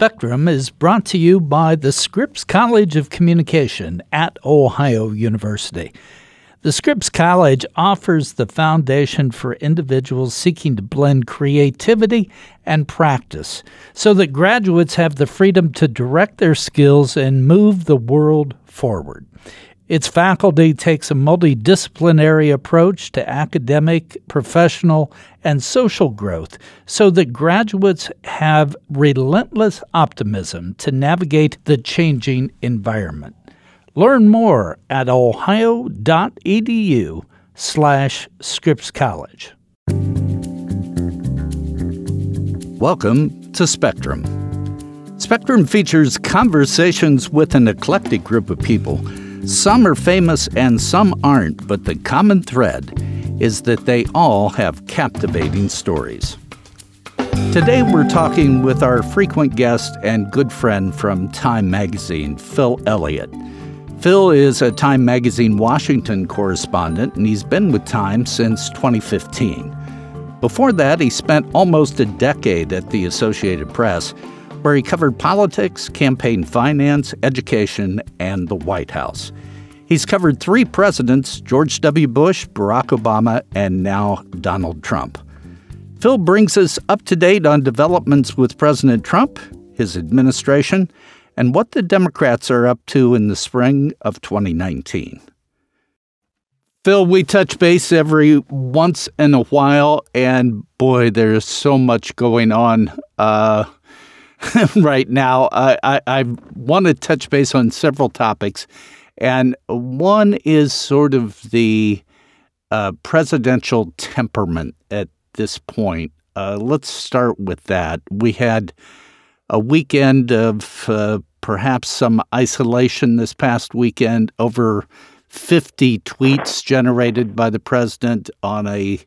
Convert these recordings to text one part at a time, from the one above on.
Spectrum is brought to you by the Scripps College of Communication at Ohio University. The Scripps College offers the foundation for individuals seeking to blend creativity and practice so that graduates have the freedom to direct their skills and move the world forward. Its faculty takes a multidisciplinary approach to academic, professional, and social growth so that graduates have relentless optimism to navigate the changing environment. Learn more at ohio.edu slash Scripps College. Welcome to Spectrum. Spectrum features conversations with an eclectic group of people. Some are famous and some aren't, but the common thread is that they all have captivating stories. Today, we're talking with our frequent guest and good friend from Time Magazine, Phil Elliott. Phil is a Time Magazine Washington correspondent, and he's been with Time since 2015. Before that, he spent almost a decade at the Associated Press, where he covered politics, campaign finance, education, and the White House. He's covered three presidents George W. Bush, Barack Obama, and now Donald Trump. Phil brings us up to date on developments with President Trump, his administration, and what the Democrats are up to in the spring of 2019. Phil, we touch base every once in a while, and boy, there's so much going on uh, right now. I, I, want to touch base on several topics, and one is sort of the uh, presidential temperament at this point. Uh, let's start with that. We had a weekend of uh, perhaps some isolation this past weekend. Over 50 tweets generated by the president on a,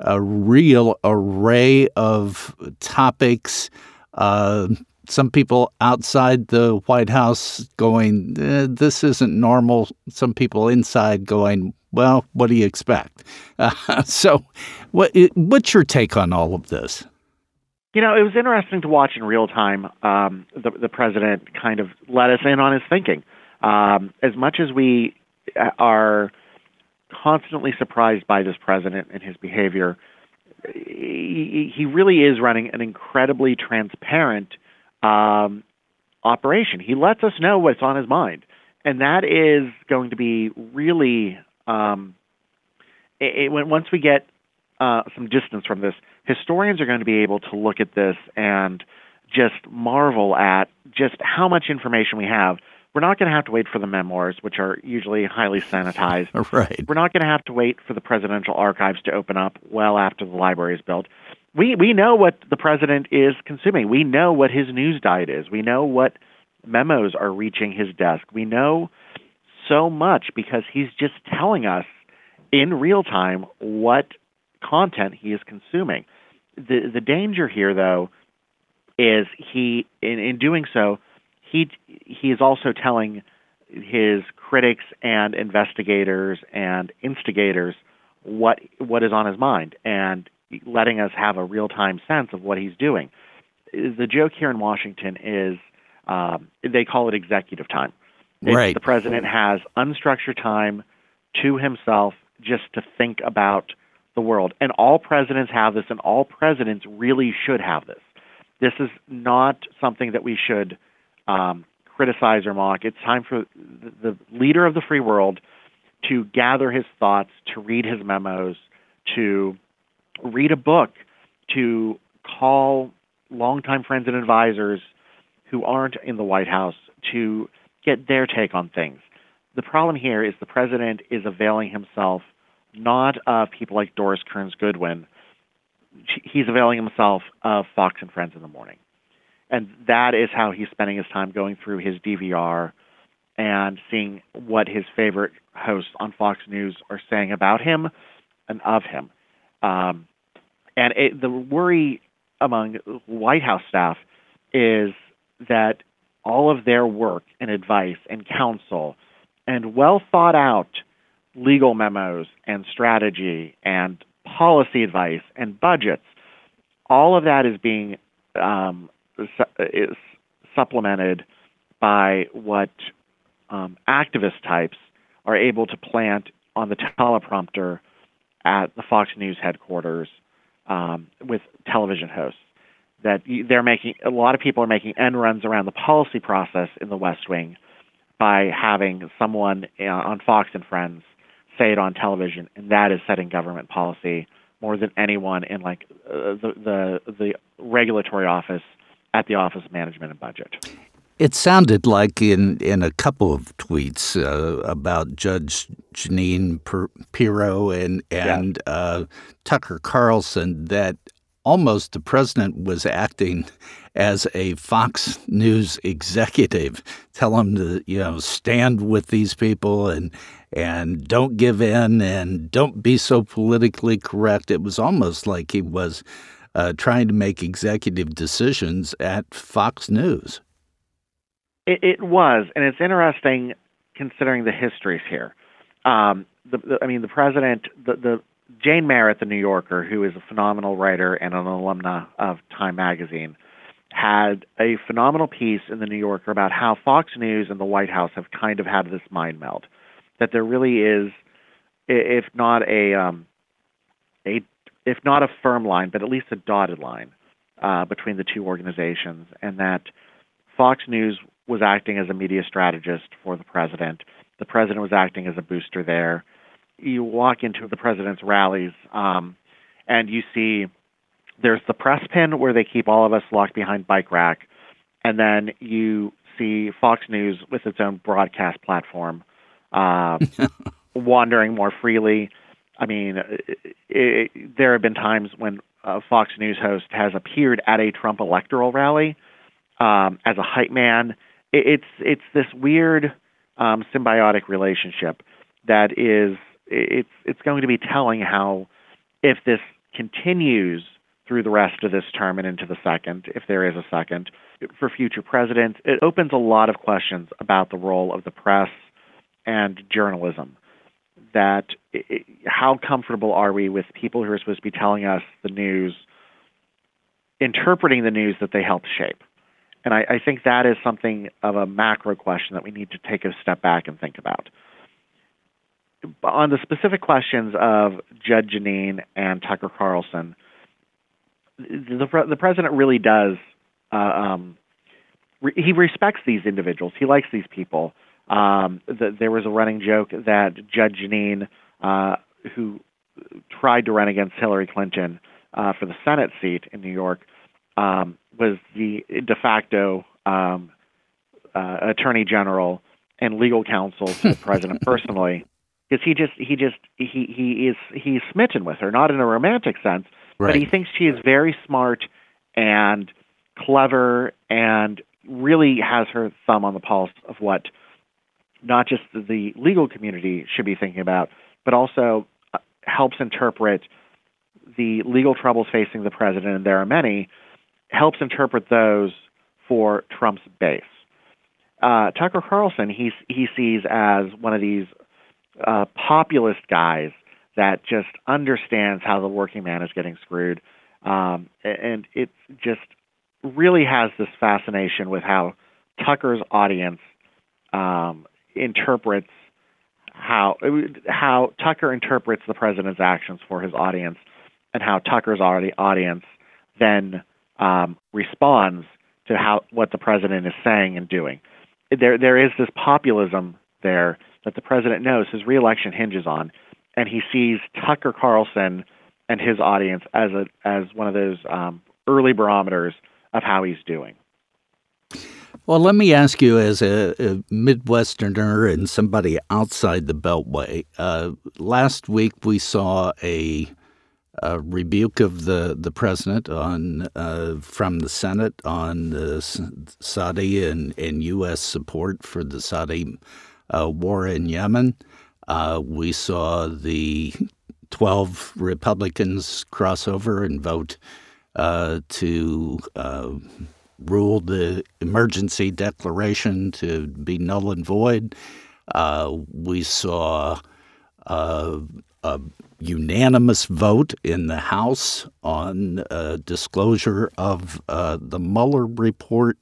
a real array of topics. Uh, some people outside the White House going, eh, this isn't normal. Some people inside going, well, what do you expect? Uh, so, what, what's your take on all of this? You know, it was interesting to watch in real time um, the, the president kind of let us in on his thinking. Um, as much as we uh, are constantly surprised by this president and his behavior, he, he really is running an incredibly transparent um, operation. He lets us know what's on his mind, and that is going to be really um, it, it, once we get uh, some distance from this, historians are going to be able to look at this and just marvel at just how much information we have. We're not going to have to wait for the memoirs, which are usually highly sanitized. right. We're not going to have to wait for the presidential archives to open up well after the library is built. We we know what the president is consuming. We know what his news diet is. We know what memos are reaching his desk. We know so much because he's just telling us in real time what content he is consuming. The the danger here though is he in, in doing so he he is also telling his critics and investigators and instigators what what is on his mind and letting us have a real time sense of what he's doing. The joke here in Washington is um, they call it executive time. right. The president has unstructured time to himself just to think about the world. And all presidents have this, and all presidents really should have this. This is not something that we should um, criticize or mock. It's time for the, the leader of the free world to gather his thoughts, to read his memos, to read a book, to call longtime friends and advisors who aren't in the White House to get their take on things. The problem here is the president is availing himself not of people like Doris Kearns Goodwin. He's availing himself of Fox and Friends in the morning. And that is how he's spending his time going through his DVR and seeing what his favorite hosts on Fox News are saying about him and of him. Um, and it, the worry among White House staff is that all of their work and advice and counsel and well thought out legal memos and strategy and policy advice and budgets, all of that is being um, is supplemented by what um, activist types are able to plant on the teleprompter at the Fox News headquarters um, with television hosts. That they're making a lot of people are making end runs around the policy process in the West Wing by having someone uh, on Fox and Friends say it on television, and that is setting government policy more than anyone in like uh, the the the regulatory office at the Office of Management and Budget. It sounded like in, in a couple of tweets uh, about Judge Jeanine Pirro and and yeah. uh, Tucker Carlson that almost the president was acting as a Fox News executive, tell him to you know stand with these people and and don't give in and don't be so politically correct. It was almost like he was uh, trying to make executive decisions at Fox News. It, it was, and it's interesting considering the histories here. Um, the, the, I mean, the president, the, the Jane Merritt, the New Yorker, who is a phenomenal writer and an alumna of Time Magazine, had a phenomenal piece in the New Yorker about how Fox News and the White House have kind of had this mind meld. That there really is, if not a, um, a if not a firm line, but at least a dotted line uh, between the two organizations, and that Fox News was acting as a media strategist for the president. The president was acting as a booster there. You walk into the president's rallies, um, and you see there's the press pin where they keep all of us locked behind bike rack, and then you see Fox News with its own broadcast platform, uh, wandering more freely. I mean, it, it, there have been times when a Fox News host has appeared at a Trump electoral rally um, as a hype man it's it's this weird um, symbiotic relationship that is it's it's going to be telling how if this continues through the rest of this term and into the second, if there is a second, for future presidents, it opens a lot of questions about the role of the press and journalism. That it, how comfortable are we with people who are supposed to be telling us the news, interpreting the news that they help shape? And I, I think that is something of a macro question that we need to take a step back and think about. On the specific questions of Judge Jeanine and Tucker Carlson, the, the president really does. Uh, um, re- he respects these individuals. He likes these people. Um, the, there was a running joke that Judge Jeanine, uh, who tried to run against Hillary Clinton uh, for the Senate seat in New York, um, was the de facto um, uh, attorney general and legal counsel to the president personally, because he just he just he he is he's smitten with her, not in a romantic sense, right. but he thinks she is very smart and clever and really has her thumb on the pulse of what not just the legal community should be thinking about, but also uh, helps interpret the legal troubles facing the president, and there are many, helps interpret those for Trump's base. Uh, Tucker Carlson, he he sees as one of these uh, populist guys that just understands how the working man is getting screwed, um, and it just really has this fascination with how Tucker's audience um, interprets how how Tucker interprets the president's actions for his audience, and how Tucker's audience then um, responds to how what the president is saying and doing. There, there is this populism there that the president knows his reelection hinges on, and he sees Tucker Carlson and his audience as a as one of those um, early barometers of how he's doing. Well, let me ask you, as a, a Midwesterner and somebody outside the Beltway, uh, last week we saw a a rebuke of the, the president on uh, from the Senate on the Saudi and, and U.S. support for the Saudi uh, war in Yemen. Uh, we saw the 12 Republicans cross over and vote uh, to uh, rule the emergency declaration to be null and void. Uh, we saw a unanimous vote in the House on uh, disclosure of uh, the Mueller report.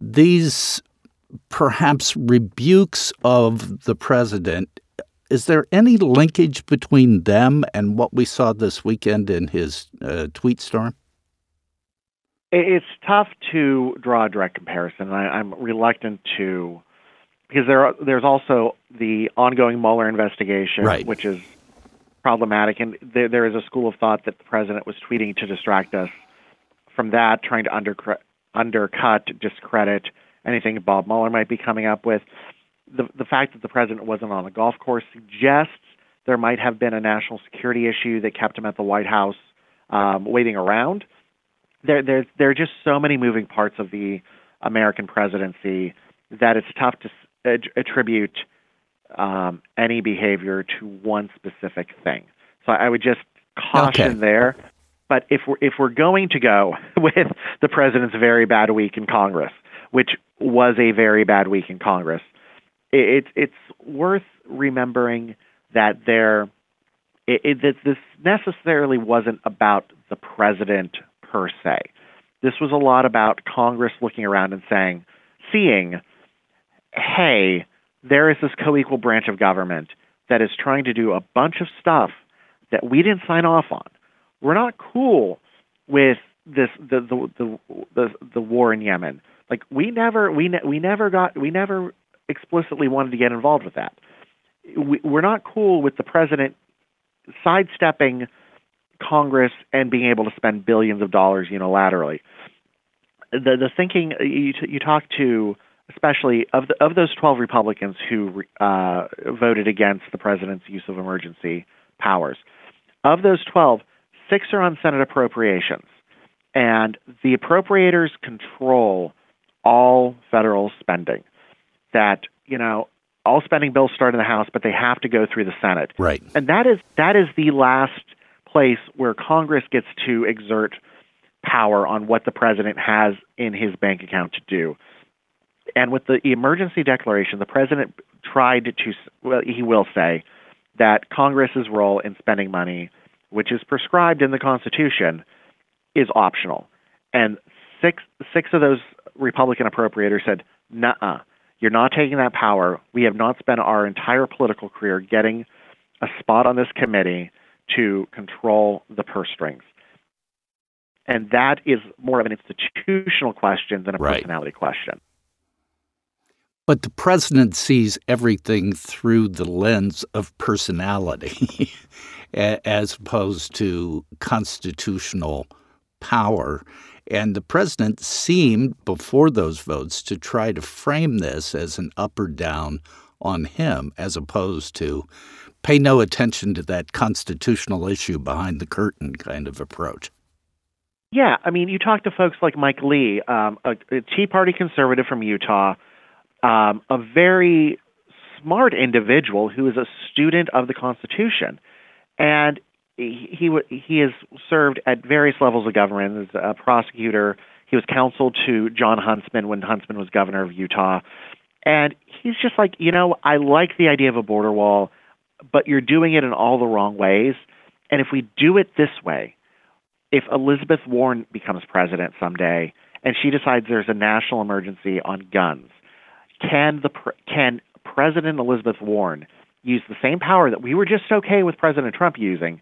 these perhaps rebukes of the president, is there any linkage between them and what we saw this weekend in his uh, tweet storm? It's tough to draw a direct comparison. I, am reluctant to because there are, there's also the ongoing Mueller investigation, right. which is problematic, and there, there is a school of thought that the president was tweeting to distract us from that, trying to undercre- undercut, discredit anything Bob Mueller might be coming up with. The the fact that the president wasn't on a golf course suggests there might have been a national security issue that kept him at the White House um, waiting around. There, there, there are just so many moving parts of the American presidency that it's tough to attribute um, any behavior to one specific thing. So I would just caution okay. there. But if we're if we're going to go with the president's very bad week in Congress, which was a very bad week in Congress, it, it's worth remembering that there it, it, that this necessarily wasn't about the president per se. This was a lot about Congress looking around and saying, seeing hey, there is this co equal branch of government that is trying to do a bunch of stuff that we didn't sign off on. We're not cool with this the the the the, the war in Yemen. Like we never we ne- we never got we never explicitly wanted to get involved with that. We, we're not cool with the president sidestepping Congress and being able to spend billions of dollars unilaterally. The the thinking you you talk to especially of the, of those 12 Republicans who uh, voted against the president's use of emergency powers. Of those 12, six are on Senate appropriations, and the appropriators control all federal spending. That you know, all spending bills start in the House, but they have to go through the Senate. Right. And that is that is the last place where Congress gets to exert power on what the president has in his bank account to do. And with the emergency declaration, the president tried to, well, he will say that Congress's role in spending money, which is prescribed in the Constitution, is optional. And six six of those Republican appropriators said, "Nah, you're not taking that power. We have not spent our entire political career getting a spot on this committee to control the purse strings." And that is more of an institutional question than a right. personality question. But the president sees everything through the lens of personality as opposed to constitutional power. And the president seemed, before those votes, to try to frame this as an up or down on him, as opposed to pay no attention to that constitutional issue behind the curtain kind of approach. Yeah, I mean, you talk to folks like Mike Lee, um, a, a Tea Party conservative from Utah um, a very smart individual who is a student of the Constitution, and he he, he has served at various levels of government as a prosecutor. He was counsel to Jon Huntsman when Huntsman was governor of Utah, and he's just like, you know, I like the idea of a border wall, but you're doing it in all the wrong ways. And if we do it this way, if Elizabeth Warren becomes president someday and she decides there's a national emergency on guns, can the can President Elizabeth Warren use the same power that we were just okay with President Trump using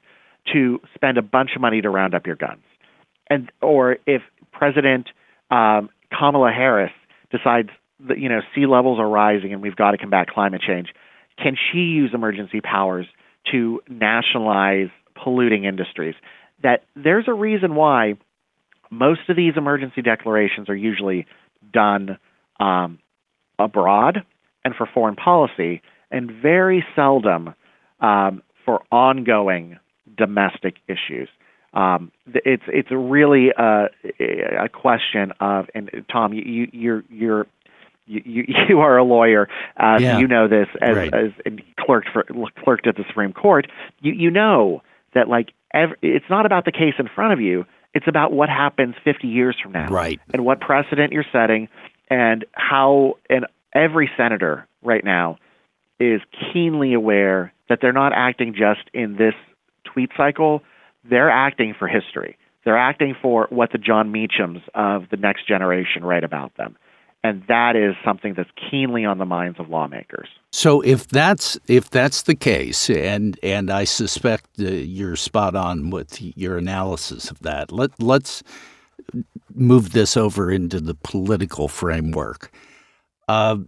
to spend a bunch of money to round up your guns, and or if President um, Kamala Harris decides that you know sea levels are rising and we've got to combat climate change, can she use emergency powers to nationalize polluting industries? That there's a reason why most of these emergency declarations are usually done um, abroad and for foreign policy, and very seldom um, for ongoing domestic issues. Um, it's it's really a, a question of and Tom, you, you you're you're you, you you are a lawyer, uh, yeah. you know this as right. as clerked for clerked at the Supreme Court. You you know that like every, it's not about the case in front of you. It's about what happens 50 years from now, right? And what precedent you're setting, and how and every senator right now is keenly aware that they're not acting just in this tweet cycle, they're acting for history. They're acting for what the Jon Meachams of the next generation write about them. And that is something that's keenly on the minds of lawmakers. So if that's if that's the case, and and I suspect uh, you're spot on with your analysis of that. Let let's move this over into the political framework. Uh,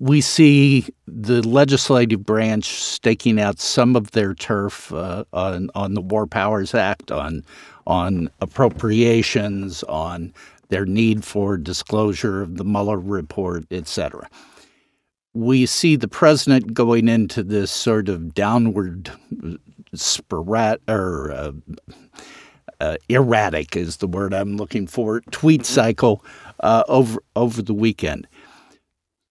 we see the legislative branch staking out some of their turf uh, on on the War Powers Act, on on appropriations, on their need for disclosure of the Mueller report, etc. We see the president going into this sort of downward sporadic or uh, uh, erratic is the word I'm looking for tweet cycle uh, over over the weekend.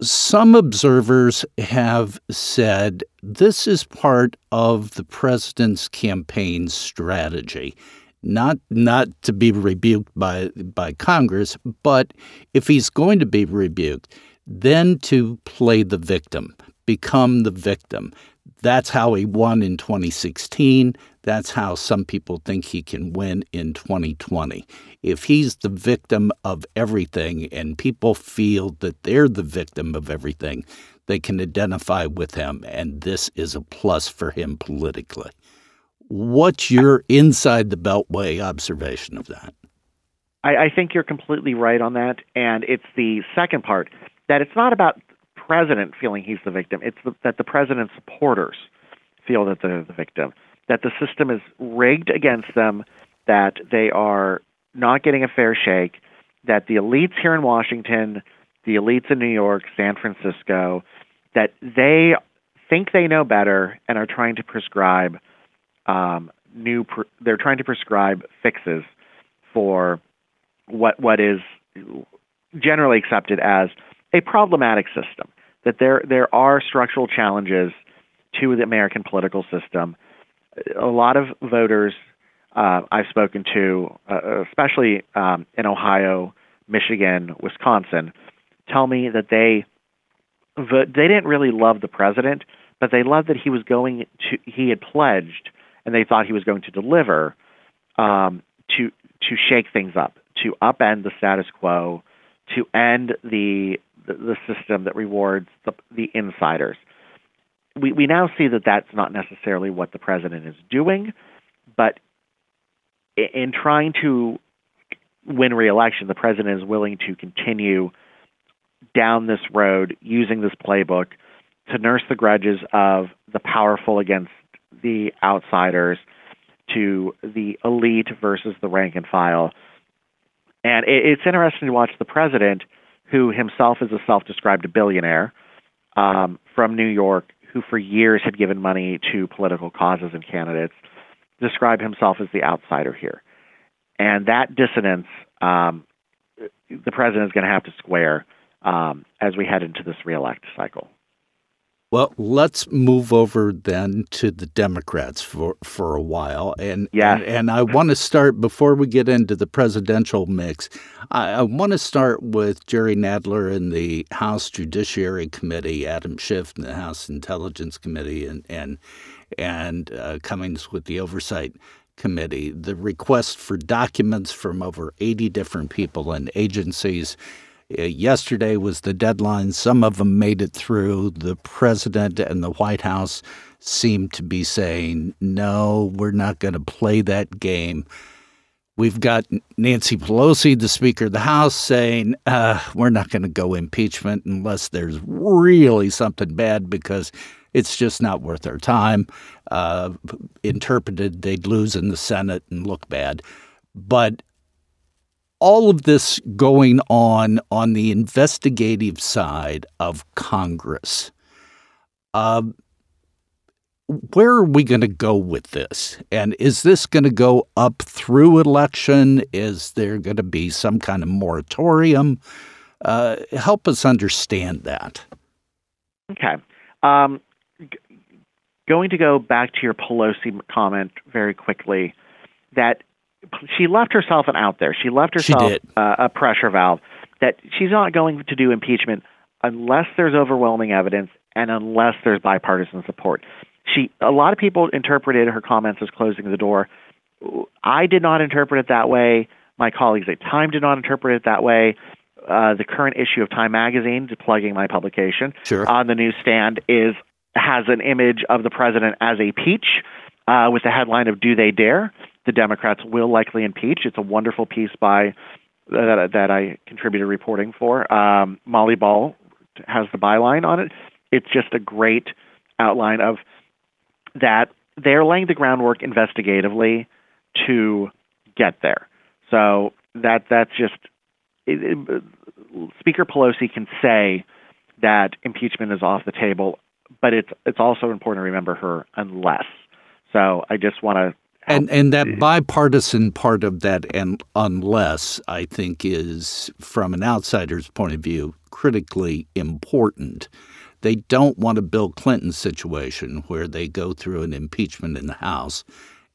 Some observers have said this is part of the president's campaign strategy. Not not to be rebuked by by Congress, but if he's going to be rebuked, then to play the victim, become the victim. That's how he won in 2016. That's how some people think he can win in 2020. If he's the victim of everything and people feel that they're the victim of everything, they can identify with him, and this is a plus for him politically. What's your inside the Beltway observation of that? I, I think you're completely right on that. And it's the second part that it's not about president feeling he's the victim. It's the, that the president's supporters feel that they're the victim, that the system is rigged against them, that they are not getting a fair shake, that the elites here in Washington, the elites in New York, San Francisco, that they think they know better and are trying to prescribe um, new. They're trying to prescribe fixes for what what is generally accepted as a problematic system that there there are structural challenges to the American political system. A lot of voters uh, I've spoken to, uh, especially um, in Ohio, Michigan, Wisconsin, tell me that they they didn't really love the president, but they loved that he was going to he had pledged and they thought he was going to deliver um, to to shake things up, to upend the status quo, to end the the, system that rewards the, the insiders. We, we now see that that's not necessarily what the president is doing, but in trying to win re-election, the president is willing to continue down this road using this playbook to nurse the grudges of the powerful against the outsiders, to the elite versus the rank and file. And it's interesting to watch the president who himself is a self described billionaire um, from New York, who for years had given money to political causes and candidates, describe himself as the outsider here. And that dissonance, um, the president is going to have to square um, as we head into this reelect cycle. Well, let's move over then to the Democrats for, for a while. And, yeah. and, and I want to start, before we get into the presidential mix, I, I want to start with Jerry Nadler in the House Judiciary Committee, Adam Schiff in the House Intelligence Committee, and, and, and uh, Cummings with the Oversight Committee. The request for documents from over 80 different people and agencies yesterday was the deadline. Some of them made it through. The president and the White House seem to be saying, no, we're not going to play that game. We've got Nancy Pelosi, the Speaker of the House, saying, uh, we're not going to go impeachment unless there's really something bad because it's just not worth our time. Uh, interpreted, they'd lose in the Senate and look bad. But all of this going on on the investigative side of Congress. Uh, where are we going to go with this? And is this going to go up through election? Is there going to be some kind of moratorium? Uh, help us understand that. Okay. Um, g- going to go back to your Pelosi comment very quickly that she left herself an out there. She left herself she uh, a pressure valve that she's not going to do impeachment unless there's overwhelming evidence and unless there's bipartisan support. She a lot of people interpreted her comments as closing the door. I did not interpret it that way. My colleagues at Time did not interpret it that way. uh, the current issue of Time Magazine, plugging my publication, sure. on the newsstand is has an image of the president as a peach uh, with the headline of "Do They Dare?" The Democrats will likely impeach. It's a wonderful piece by that, that I contributed reporting for. Um, Molly Ball has the byline on it. It's just a great outline of that they're laying the groundwork investigatively to get there. So that that's just it, it, Speaker Pelosi can say that impeachment is off the table, but it's it's also important to remember her unless. So I just want to and and that bipartisan part of that and unless I think is from an outsider's point of view critically important. They don't want a Bill Clinton situation where they go through an impeachment in the House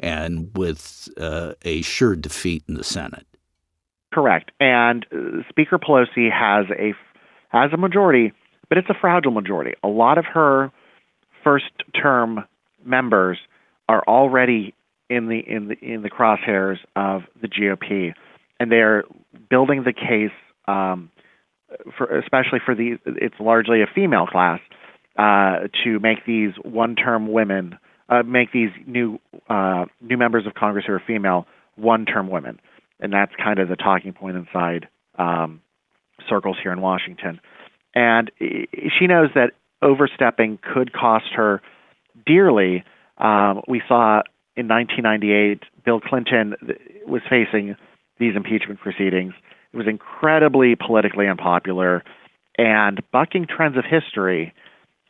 and with uh, a sure defeat in the Senate. Correct. And uh, Speaker Pelosi has a has a majority, but it's a fragile majority. A lot of her first term members are already in the in the in the crosshairs of the GOP, and they're building the case um, for especially for the it's largely a female class uh, to make these one-term women uh, make these new uh, new members of Congress who are female one-term women, and that's kind of the talking point inside um, circles here in Washington. And she knows that overstepping could cost her dearly. Um, we saw in 1998, Bill Clinton was facing these impeachment proceedings. It was incredibly politically unpopular, and bucking trends of history.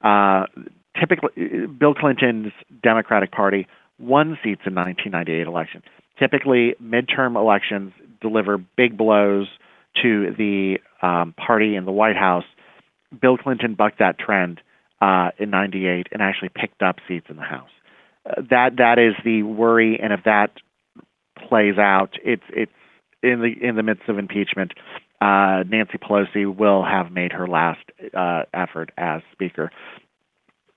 Uh, typically, Bill Clinton's Democratic Party won seats in 1998 election. Typically, midterm elections deliver big blows to the um, party in the White House. Bill Clinton bucked that trend uh, in '98 and actually picked up seats in the House that that is the worry, and if that plays out, it's it's in the in the midst of impeachment. Uh, Nancy Pelosi will have made her last uh, effort as Speaker.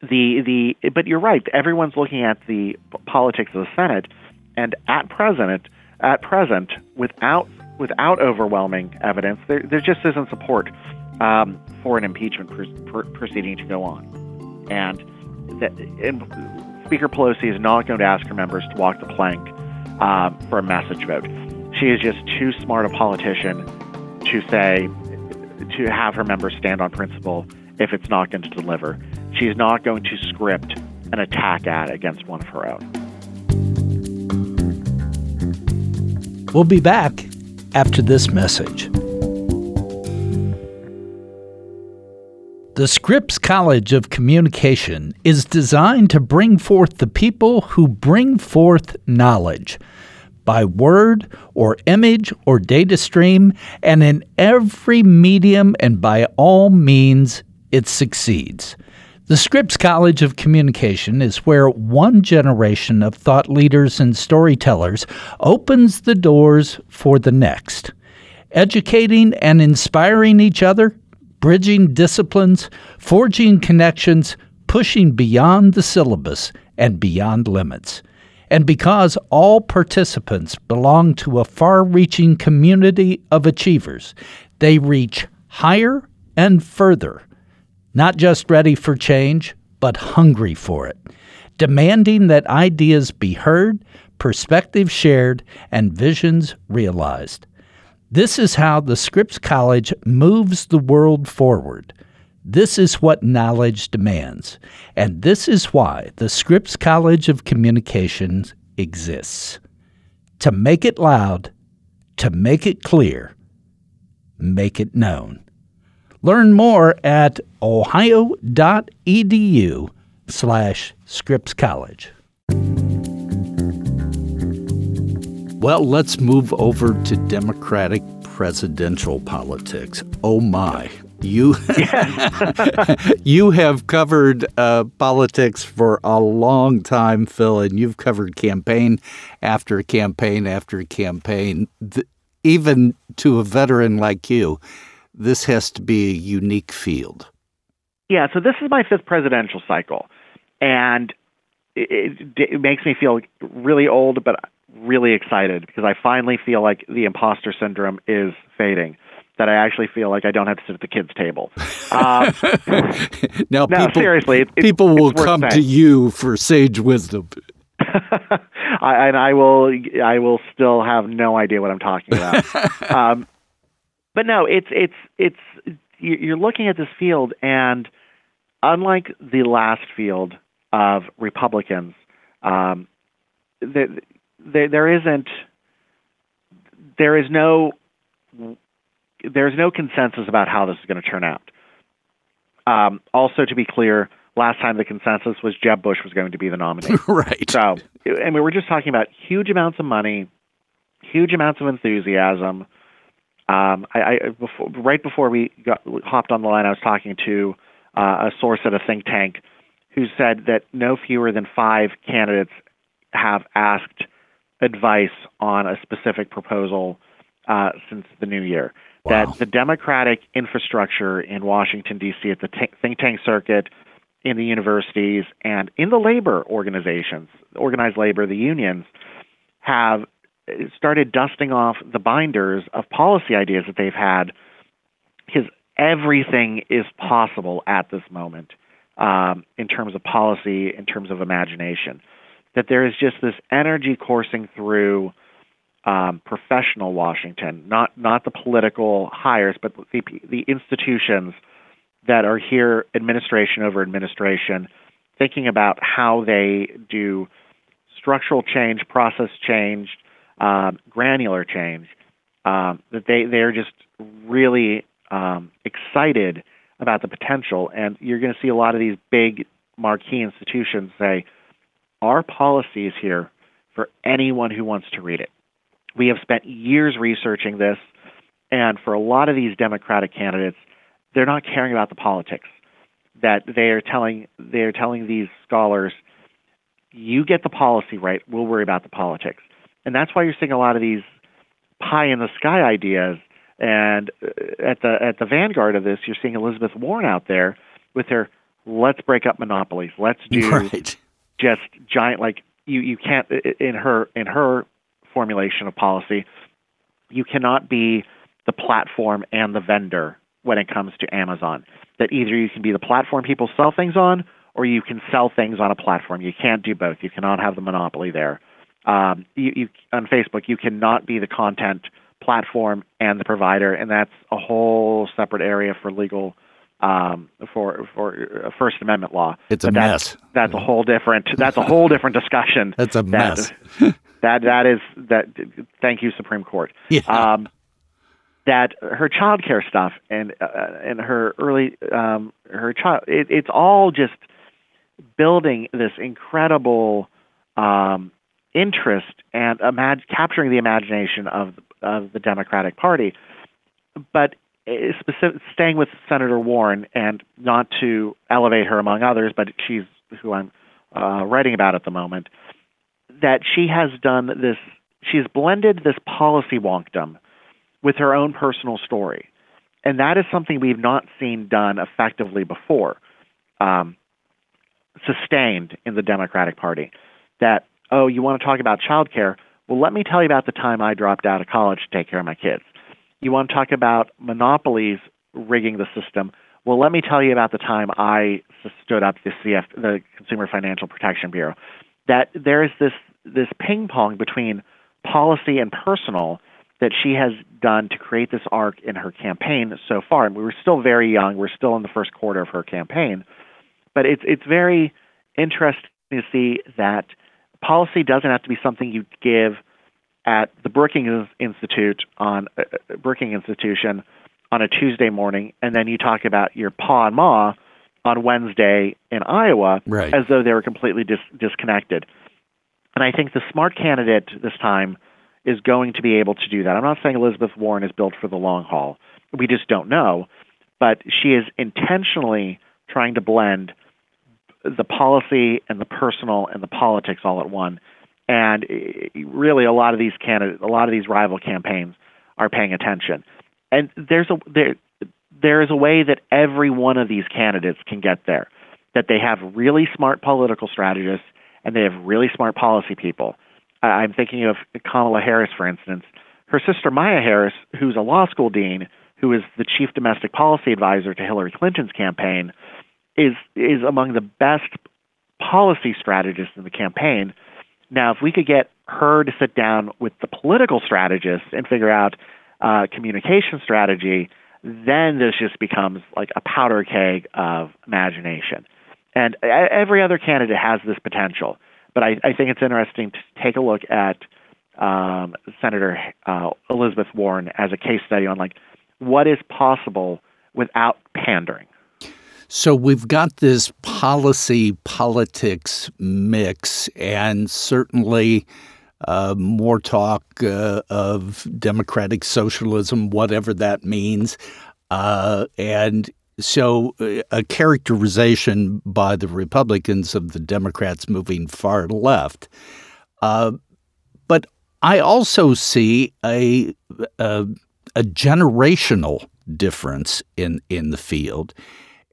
The the but you're right. Everyone's looking at the politics of the Senate, and at present, at present, without without overwhelming evidence, there there just isn't support um, for an impeachment pr- pr- proceeding to go on, and that and Speaker Pelosi is not going to ask her members to walk the plank um, for a message vote. She is just too smart a politician to say, to have her members stand on principle if it's not going to deliver. She is not going to script an attack ad against one of her own. We'll be back after this message. The Scripps College of Communication is designed to bring forth the people who bring forth knowledge by word or image or data stream, and in every medium and by all means, it succeeds. The Scripps College of Communication is where one generation of thought leaders and storytellers opens the doors for the next. Educating and inspiring each other bridging disciplines, forging connections, pushing beyond the syllabus and beyond limits. And because all participants belong to a far reaching community of achievers, they reach higher and further, not just ready for change, but hungry for it, demanding that ideas be heard, perspectives shared, and visions realized. This is how the Scripps College moves the world forward. This is what knowledge demands. And this is why the Scripps College of Communications exists. To make it loud, to make it clear, make it known. Learn more at ohio.edu slash Scripps College. Well, let's move over to Democratic presidential politics. Oh my. You you have covered uh, politics for a long time, Phil, and you've covered campaign after campaign after campaign. Even to a veteran like you, this has to be a unique field. Yeah, so this is my fifth presidential cycle, and it, it, it makes me feel really old, but really excited because I finally feel like the imposter syndrome is fading. that I actually feel like I don't have to sit at the kids' table. Um, now, no, people, seriously, it, people will come to you for sage wisdom. I, and I will I will still have no idea what I'm talking about. um, but no, it's it's it's you- you're looking at this field, and unlike the last field of Republicans, um, there, there there isn't there is no there's no consensus about how this is going to turn out. Um, also, to be clear, last time the consensus was Jeb Bush was going to be the nominee. right. So, and we were just talking about huge amounts of money, huge amounts of enthusiasm. Um, I, I before, right before we got hopped on the line, I was talking to uh, a source at a think tank who said that no fewer than five candidates have asked advice on a specific proposal uh, since the new year. Wow. That the Democratic infrastructure in Washington D.C. at the t- think tank circuit, in the universities, and in the labor organizations, organized labor, the unions, have started dusting off the binders of policy ideas that they've had because everything is possible at this moment um, in terms of policy, in terms of imagination. That there is just this energy coursing through um, professional Washington, not not the political hires, but the the institutions that are here, administration over administration, thinking about how they do structural change, process change, um, granular change. Um, that they they're just really um, excited about the potential, and you're going to see a lot of these big marquee institutions say, "Our policy is here for anyone who wants to read it." We have spent years researching this, and for a lot of these Democratic candidates, they're not caring about the politics. That they are telling they are telling these scholars, you get the policy right, we'll worry about the politics. And that's why you're seeing a lot of these pie in the sky ideas. And uh, at the at the vanguard of this, you're seeing Elizabeth Warren out there with her let's break up monopolies, let's do Right. Just giant like you you can't in her in her formulation of policy you cannot be the platform and the vendor when it comes to Amazon. That either you can be the platform people sell things on or you can sell things on a platform. You can't do both. You cannot have the monopoly there. Um, you, you on Facebook you cannot be the content platform and the provider and that's a whole separate area for legal um, for for uh, First Amendment law. It's a that's, mess. That's a whole different. That's a whole different discussion. That's a that- mess. that that is that. Thank you, Supreme Court. Yeah. Um, that her child care stuff and uh, and her early um, her child. It, it's all just building this incredible um, interest and imag- capturing the imagination of of the Democratic Party. But specific, staying with Senator Warren and not to elevate her among others, but she's who I'm uh, writing about at the moment. That she has done this. She's blended this policy wonkdom with her own personal story, and that is something we've not seen done effectively before. Um, sustained in the Democratic Party. That, oh, you want to talk about child care? Well, let me tell you about the time I dropped out of college to take care of my kids. You want to talk about monopolies rigging the system? Well, let me tell you about the time I stood up the CF, the Consumer Financial Protection Bureau. That there is this this ping pong between policy and personal that she has done to create this arc in her campaign so far. And we were still very young. We're still in the first quarter of her campaign, but it's it's very interesting to see that policy doesn't have to be something you give at the Brookings Institute on uh, uh, Brookings Institution on a Tuesday morning, and then you talk about your pa and ma on Wednesday in Iowa, Right. as though they were completely dis- disconnected. And I think the smart candidate this time is going to be able to do that. I'm not saying Elizabeth Warren is built for the long haul. We just don't know. But she is intentionally trying to blend the policy and the personal and the politics all at one. And eh, really, a lot of these candidates, a lot of these rival campaigns are paying attention. And there's a there there is a way that every one of these candidates can get there. That they have really smart political strategists and they have really smart policy people. I'm thinking of Kamala Harris, for instance. Her sister Maya Harris, who's a law school dean, who is the chief domestic policy advisor to Hillary Clinton's campaign, is is among the best policy strategists in the campaign. Now, if we could get her to sit down with the political strategists and figure out uh, communication strategy, then this just becomes like a powder keg of imagination. And every other candidate has this potential. But I, I think it's interesting to take a look at um, Senator uh, Elizabeth Warren as a case study on like what is possible without pandering. So we've got this policy politics mix, and certainly uh, more talk uh, of democratic socialism, whatever that means. Uh, and so uh, a characterization by the Republicans of the Democrats moving far left. Uh, but I also see a, a, a generational difference in in the field,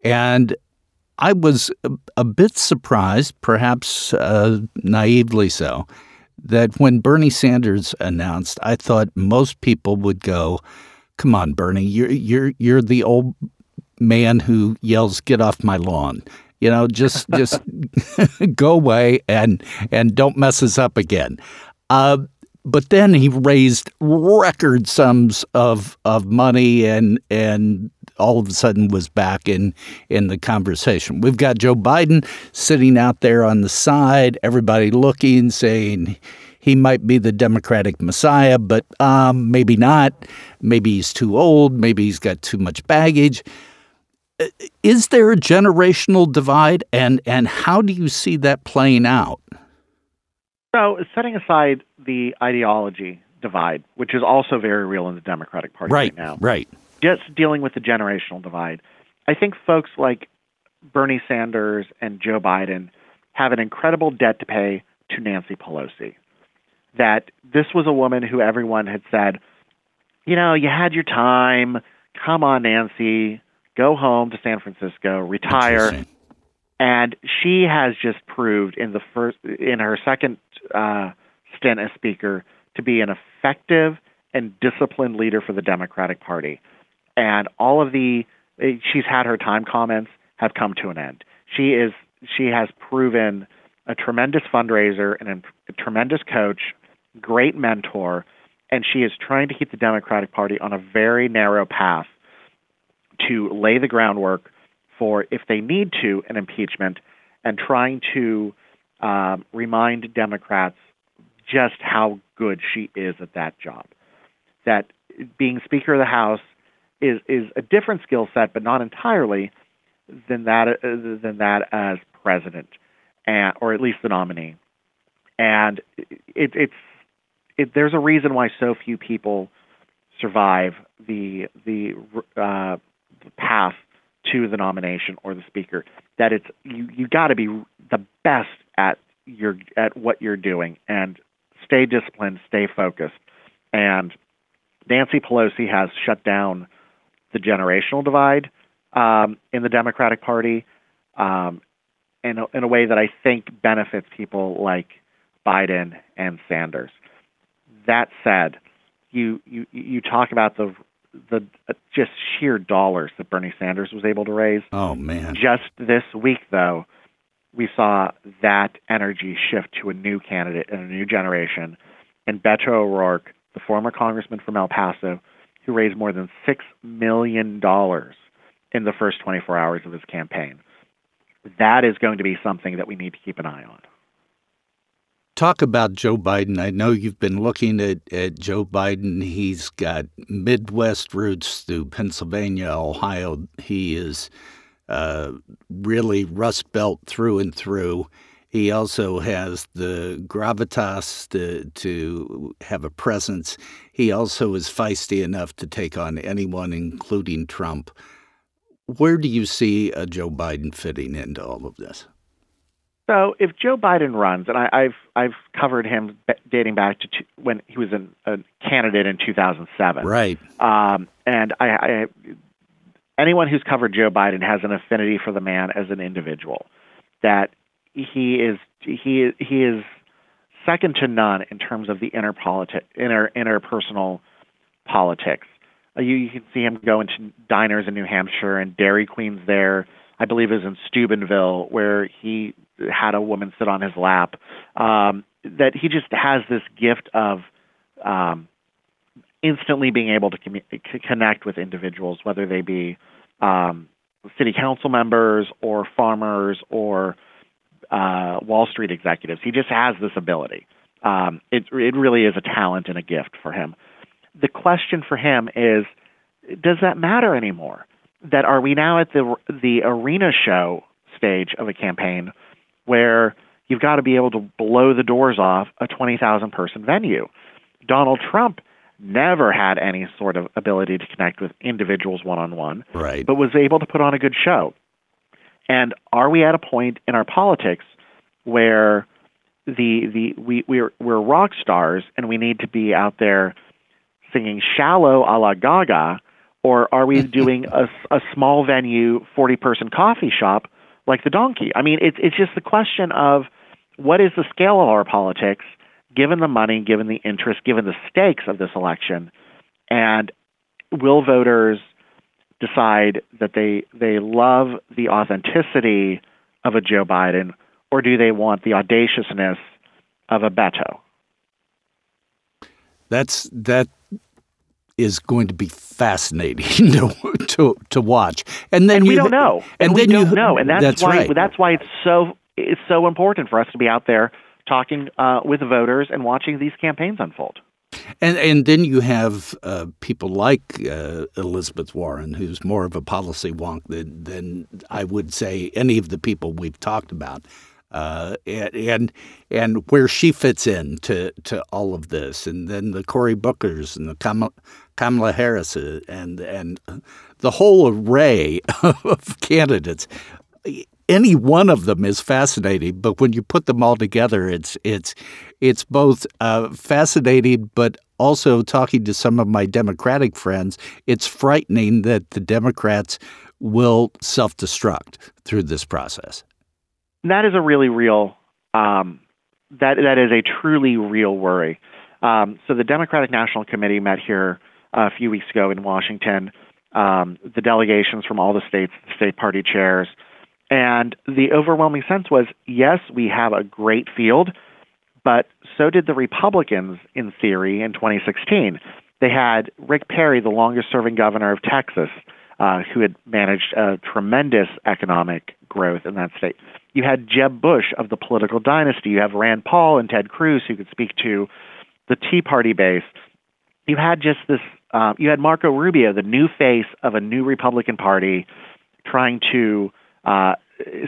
and I was a, bit surprised, perhaps uh, naively so, that when Bernie Sanders announced, I thought most people would go, "Come on, Bernie, you're you're you're the old man who yells, "Get off my lawn." You know, just just go away and and don't mess us up again. Uh, but then he raised record sums of of money and and all of a sudden was back in in the conversation. We've got Joe Biden sitting out there on the side, everybody looking, saying he might be the Democratic Messiah, but um, maybe not. Maybe he's too old. Maybe he's got too much baggage. Uh, is there a generational divide, and and how do you see that playing out? So, setting aside the ideology divide, which is also very real in the Democratic Party right, right now, right? Just dealing with the generational divide, I think folks like Bernie Sanders and Joe Biden have an incredible debt to pay to Nancy Pelosi. That this was a woman who everyone had said, you know, you had your time. Come on, Nancy, go home to San Francisco, retire. And she has just proved in the first in her second uh, stint as speaker to be an effective and disciplined leader for the Democratic Party. And all of the she's had her time comments have come to an end. She is she has proven a tremendous fundraiser and a tremendous coach, great mentor, and she is trying to keep the Democratic Party on a very narrow path to lay the groundwork for, if they need to, an impeachment and trying to um, remind Democrats just how good she is at that job. That being Speaker of the House is is a different skill set, but not entirely than that uh, than that as president, and or at least the nominee. And it, it's it, there's a reason why so few people survive the the uh, path to the nomination or the speaker. That it's you you got to be the best at your at what you're doing and stay disciplined, stay focused. And Nancy Pelosi has shut down the generational divide um, in the Democratic Party um, in a, in a way that I think benefits people like Biden and Sanders. That said, you you you talk about the the uh, just sheer dollars that Bernie Sanders was able to raise. Oh man! Just this week, though, we saw that energy shift to a new candidate and a new generation, and Beto O'Rourke, the former congressman from El Paso, who raised more than six million dollars in the first 24 hours of his campaign. That is going to be something that we need to keep an eye on. Talk about Joe Biden. I know you've been looking at, at Joe Biden. He's got Midwest roots through Pennsylvania, Ohio. He is uh, really Rust Belt through and through. He also has the gravitas to, to have a presence. He also is feisty enough to take on anyone, including Trump. Where do you see a Joe Biden fitting into all of this? So if Joe Biden runs, and I, have I've covered him dating back to two, when he was an, a candidate in 2007, right? Um, and I, I, anyone who's covered Joe Biden has an affinity for the man as an individual. That he is he he is second to none in terms of the inner politi- inner interpersonal politics. Uh, you, you can see him go into diners in New Hampshire and Dairy Queen's there. I believe was in Steubenville where he had a woman sit on his lap. Um, that he just has this gift of um, instantly being able to commu- connect with individuals, whether they be um, city council members or farmers or uh, Wall Street executives. He just has this ability. Um, it it really is a talent and a gift for him. The question for him is, does that matter anymore? That are we now at the the arena show stage of a campaign where you've got to be able to blow the doors off a 20,000 person venue. Donald Trump never had any sort of ability to connect with individuals one on one, but was able to put on a good show. And are we at a point in our politics where the the we we're we're rock stars and we need to be out there singing shallow a la Gaga, or are we doing a, a small venue, forty person coffee shop like the Donkey? I mean, it's it's just the question of what is the scale of our politics, given the money, given the interest, given the stakes of this election, and will voters decide that they they love the authenticity of a Joe Biden, or do they want the audaciousness of a Beto? That's that is going to be fascinating to to, to watch. And then and you, we don't know, and, and then we don't you, know, and that's, that's why right. that's why it's so it's so important for us to be out there talking uh, with voters and watching these campaigns unfold. And and then you have uh, people like uh, Elizabeth Warren, who's more of a policy wonk than, than I would say any of the people we've talked about, uh, and, and where she fits in to, to all of this, and then the Cory Bookers and the Kamala, Kamala Harris and and the whole array of candidates any one of them is fascinating, but when you put them all together, it's it's it's both uh, fascinating, but also talking to some of my Democratic friends, it's frightening that the Democrats will self-destruct through this process. That is a really real um, that that is a truly real worry. Um, so the Democratic National Committee met here a few weeks ago in Washington. Um, the delegations from all the states, the state party chairs. And the overwhelming sense was yes, we have a great field, but so did the Republicans in theory in 2016. They had Rick Perry, the longest serving governor of Texas, uh, who had managed a tremendous economic growth in that state. You had Jeb Bush of the political dynasty. You have Rand Paul and Ted Cruz who could speak to the Tea Party base. You had just this, uh, you had Marco Rubio, the new face of a new Republican Party, trying to uh,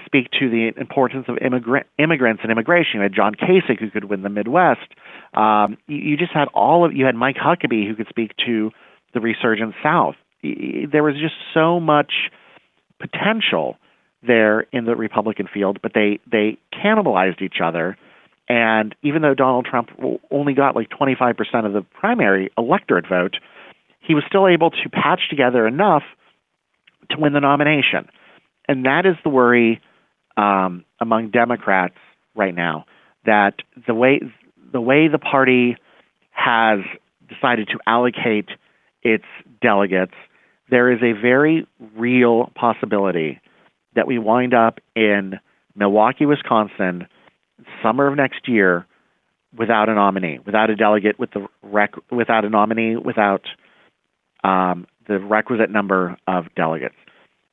speak to the importance of immigrant, immigrants and immigration. You had John Kasich who could win the Midwest. Um, you, you just had all of you had Mike Huckabee who could speak to the resurgent South. There was just so much potential there in the Republican field, but they they cannibalized each other. And even though Donald Trump only got like 25% of the primary electorate vote, he was still able to patch together enough to win the nomination and that is the worry um, among Democrats right now that the way the way the party has decided to allocate its delegates, there is a very real possibility that we wind up in Milwaukee, Wisconsin, summer of next year, without a nominee, without a delegate, with the rec- without a nominee, without um, the requisite number of delegates,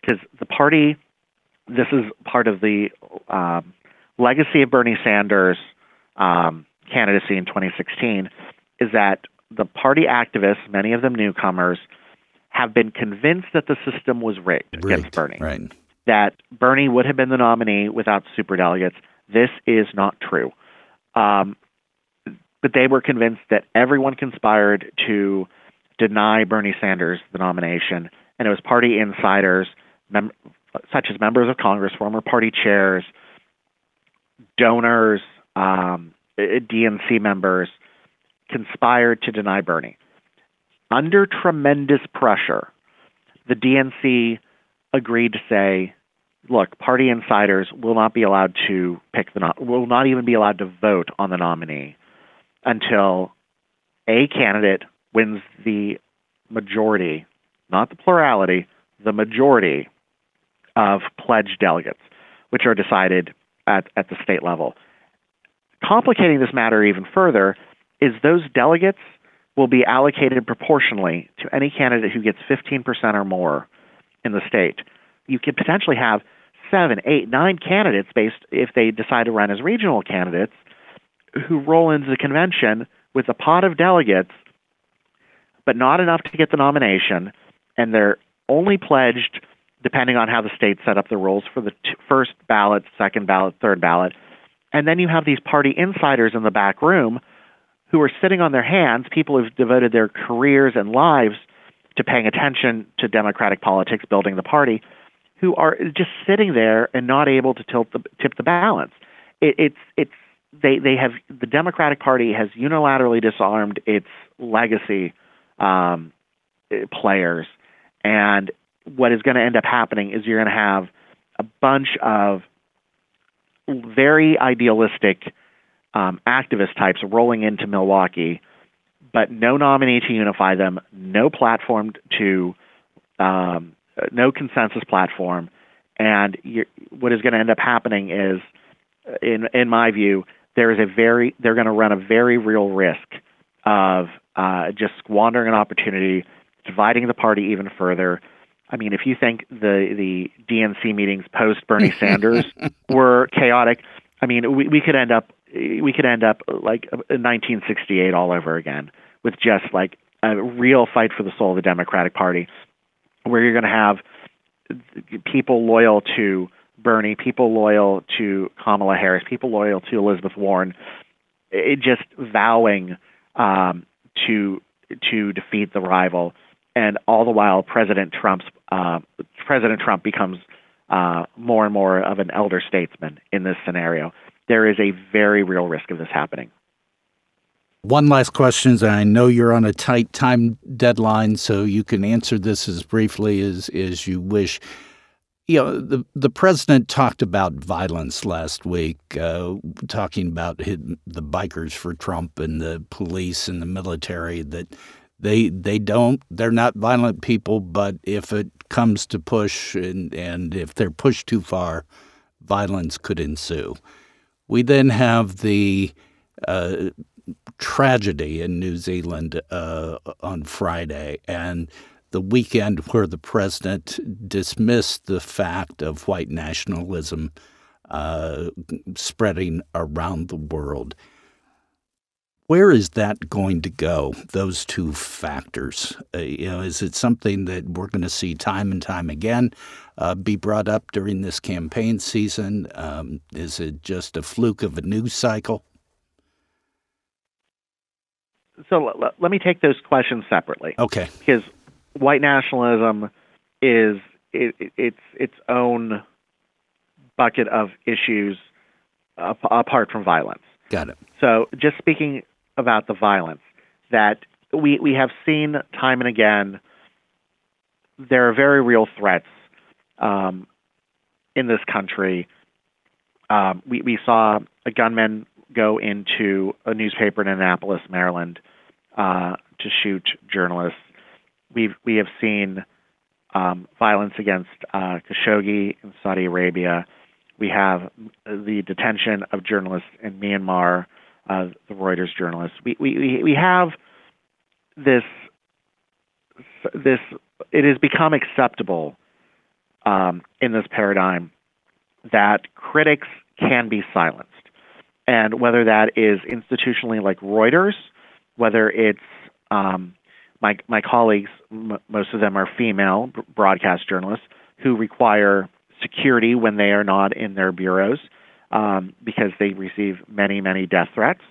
because the party this is part of the um, legacy of Bernie Sanders' um, candidacy in 2016 is that the party activists, many of them newcomers, have been convinced that the system was rigged, rigged against Bernie. Right. That Bernie would have been the nominee without superdelegates. This is not true. Um, but they were convinced that everyone conspired to deny Bernie Sanders the nomination, and it was party insiders, mem- such as members of Congress, former party chairs, donors, um, DNC members, conspired to deny Bernie. Under tremendous pressure, the DNC agreed to say, look, party insiders will not be allowed to pick the no- will not even be allowed to vote on the nominee until a candidate wins the majority, not the plurality, the majority of pledged delegates, which are decided at, at the state level. Complicating this matter even further is those delegates will be allocated proportionally to any candidate who gets 15% or more in the state. You could potentially have seven, eight, nine candidates based if they decide to run as regional candidates who roll into the convention with a pot of delegates, but not enough to get the nomination, and they're only pledged depending on how the state set up the rules for the t- first ballot, second ballot, third ballot. And then you have these party insiders in the back room who are sitting on their hands, people who've devoted their careers and lives to paying attention to democratic politics, building the party, who are just sitting there and not able to tilt the, tip the balance. It, it's it's they they have the Democratic Party has unilaterally disarmed its legacy um, players, and what is going to end up happening is you're going to have a bunch of very idealistic um, activist types rolling into Milwaukee, but no nominee to unify them, no platform to, um, no consensus platform, and what is going to end up happening is, in in my view, there is a very they're going to run a very real risk of uh, just squandering an opportunity, dividing the party even further. I mean, if you think the the DNC meetings post Bernie Sanders were chaotic, I mean, we, we could end up we could end up like 1968 all over again with just like a real fight for the soul of the Democratic Party, where you're going to have people loyal to Bernie, people loyal to Kamala Harris, people loyal to Elizabeth Warren, it just vowing um, to to defeat the rival, and all the while President Trump's uh, President Trump becomes uh, more and more of an elder statesman in this scenario there is a very real risk of this happening. One last question. And I know you're on a tight time deadline, so you can answer this as briefly as, as you wish. You know, the, the president talked about violence last week, uh, talking about his, the bikers for Trump and the police and the military that they they don't they're not violent people, but if it comes to push and, and if they're pushed too far, violence could ensue. We then have the uh, tragedy in New Zealand uh, on Friday and the weekend where the president dismissed the fact of white nationalism uh, spreading around the world. Where is that going to go? Those two factors. Uh, you know, is it something that we're going to see time and time again uh, be brought up during this campaign season? Um, is it just a fluke of a news cycle? So l- let me take those questions separately. Okay. Because white nationalism is it, it, its its own bucket of issues apart from violence. Got it. So just speaking about the violence that we we have seen time and again. There are very real threats um, in this country. Um, we we saw a gunman go into a newspaper in Annapolis, Maryland, uh, to shoot journalists. We've we have seen um, violence against uh, Khashoggi in Saudi Arabia. We have the detention of journalists in Myanmar uh, the Reuters journalists. We, we, we have this, this, it has become acceptable um, in this paradigm that critics can be silenced. And whether that is institutionally like Reuters, whether it's um, my, my colleagues, m- most of them are female broadcast journalists who require security when they are not in their bureaus um, because they receive many, many death threats.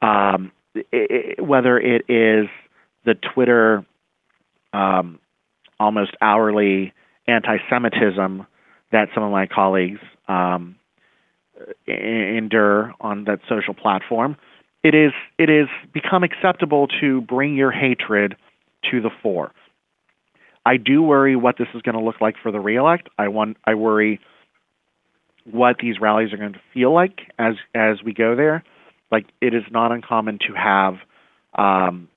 Um, it, whether it is the Twitter um, almost hourly anti-Semitism that some of my colleagues um, endure on that social platform, it is it is become acceptable to bring your hatred to the fore. I do worry what this is going to look like for the reelect. I want I worry what these rallies are going to feel like as as we go there. Like it is not uncommon to have um,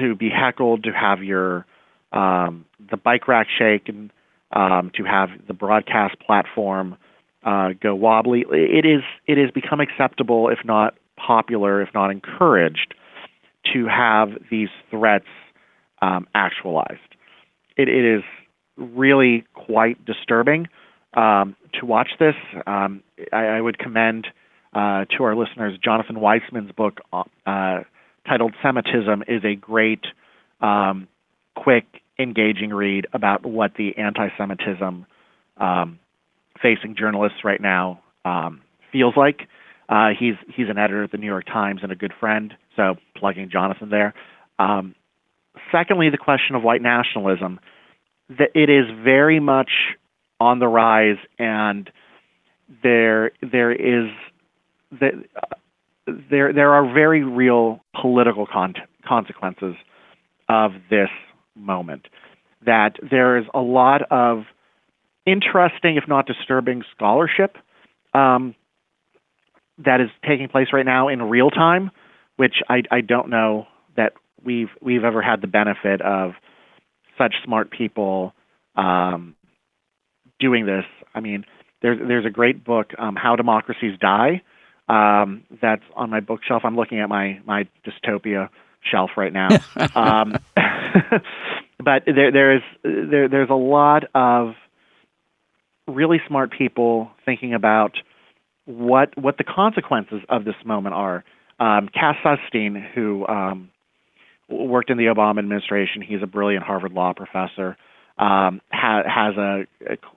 to be heckled, to have your um, the bike rack shake and um, to have the broadcast platform uh, go wobbly. It is it has become acceptable, if not popular, if not encouraged, to have these threats um, actualized. It, it is really quite disturbing um, to watch this. Um, I, I, would commend uh, to our listeners Jonathan Weisman's book uh, titled "Semitism" is a great, um, quick, engaging read about what the anti-Semitism um, facing journalists right now um, feels like. Uh, he's he's an editor at the New York Times and a good friend, so plugging Jonathan there. Um, secondly, the question of white nationalism, that it is very much on the rise, and there there is there there are very real political con- consequences of this moment. That there is a lot of interesting, if not disturbing, scholarship um, that is taking place right now in real time, which I, I don't know that we've we've ever had the benefit of such smart people um, doing this. I mean, there's there's a great book, um, How Democracies Die, um, that's on my bookshelf. I'm looking at my my dystopia shelf right now. um, but there there is there there's a lot of really smart people thinking about what what the consequences of this moment are. Um, Cass Sunstein, who um, worked in the Obama administration, he's a brilliant Harvard law professor. Um, ha- has a,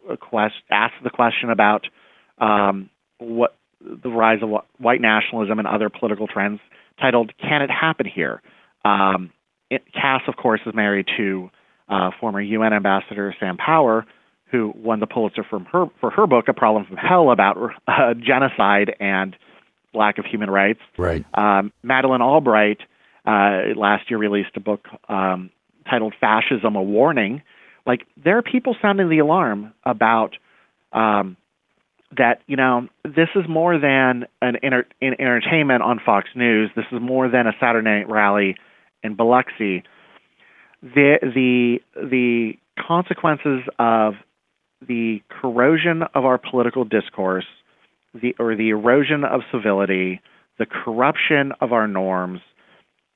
a, quest asked the question about um, what the rise of white nationalism and other political trends, titled "Can It Happen Here?" Um, it, Cass, of course, is married to uh, former UN Ambassador Sam Power, who won the Pulitzer for her for her book "A Problem from Hell" about uh, genocide and lack of human rights. Right. Um, Madeleine Albright uh, last year released a book um, titled "Fascism: A Warning." Like there are people sounding the alarm about um, that. You know, this is more than an, an entertainment on Fox News. This is more than a Saturday night rally in Biloxi. The the the consequences of the corrosion of our political discourse, the or the erosion of civility, the corruption of our norms.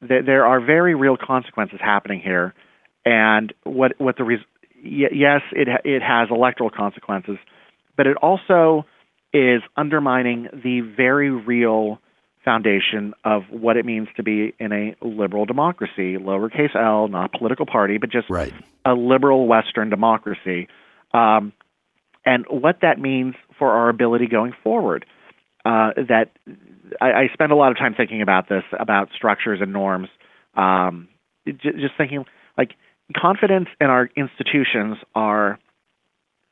That there are very real consequences happening here, and what what the res- yes, it it has electoral consequences, but it also is undermining the very real foundation of what it means to be in a liberal democracy, lowercase l, not political party, but just right. a liberal Western democracy um, and what that means for our ability going forward. Uh, that I, I, spend a lot of time thinking about this, about structures and norms. Um, j- just thinking, like, confidence in our institutions are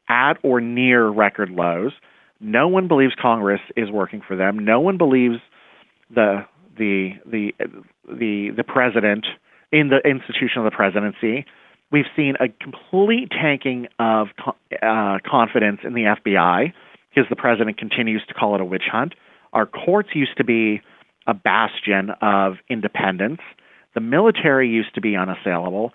at or near record lows. No one believes Congress is working for them. No one believes the the the the the president in the institution of the presidency. We've seen a complete tanking of uh, confidence in the FBI because the president continues to call it a witch hunt. Our courts used to be a bastion of independence. The military used to be unassailable.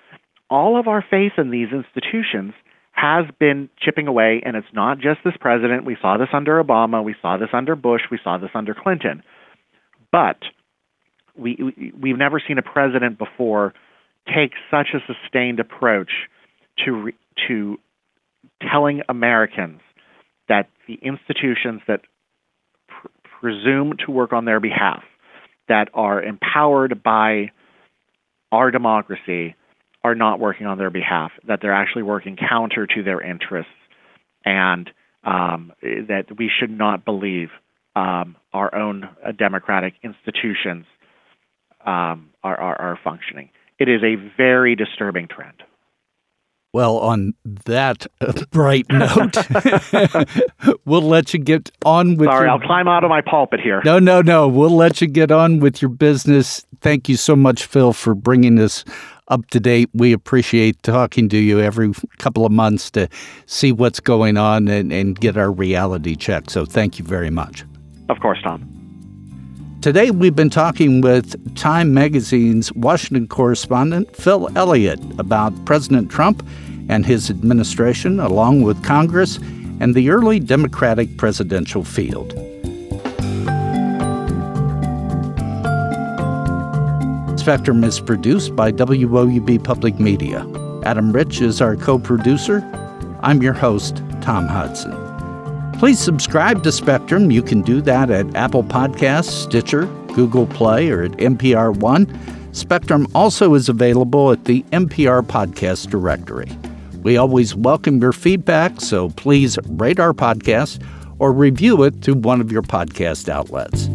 All of our faith in these institutions has been chipping away, and it's not just this president. We saw this under Obama, we saw this under Bush, we saw this under Clinton. But we, we we've never seen a president before take such a sustained approach to to telling Americans that the institutions that pr- presume to work on their behalf, that are empowered by our democracy, are not working on their behalf, that they're actually working counter to their interests, and um, that we should not believe um, our own uh, democratic institutions um, are, are, are functioning it is a very disturbing trend. Well, on that bright note, we'll let you get on with. Sorry, your... I'll climb out of my pulpit here. No, no, no. We'll let you get on with your business. Thank you so much, Phil, for bringing us up to date. We appreciate talking to you every couple of months to see what's going on and, and get our reality check. So, thank you very much. Of course, Tom. Today, we've been talking with Time Magazine's Washington correspondent Phil Elliott about President Trump and his administration, along with Congress and the early Democratic presidential field. Spectrum is produced by WOUB Public Media. Adam Rich is our co producer. I'm your host, Tom Hudson. Please subscribe to Spectrum. You can do that at Apple Podcasts, Stitcher, Google Play, or at NPR One. Spectrum also is available at the NPR Podcast Directory. We always welcome your feedback, so please rate our podcast or review it through one of your podcast outlets.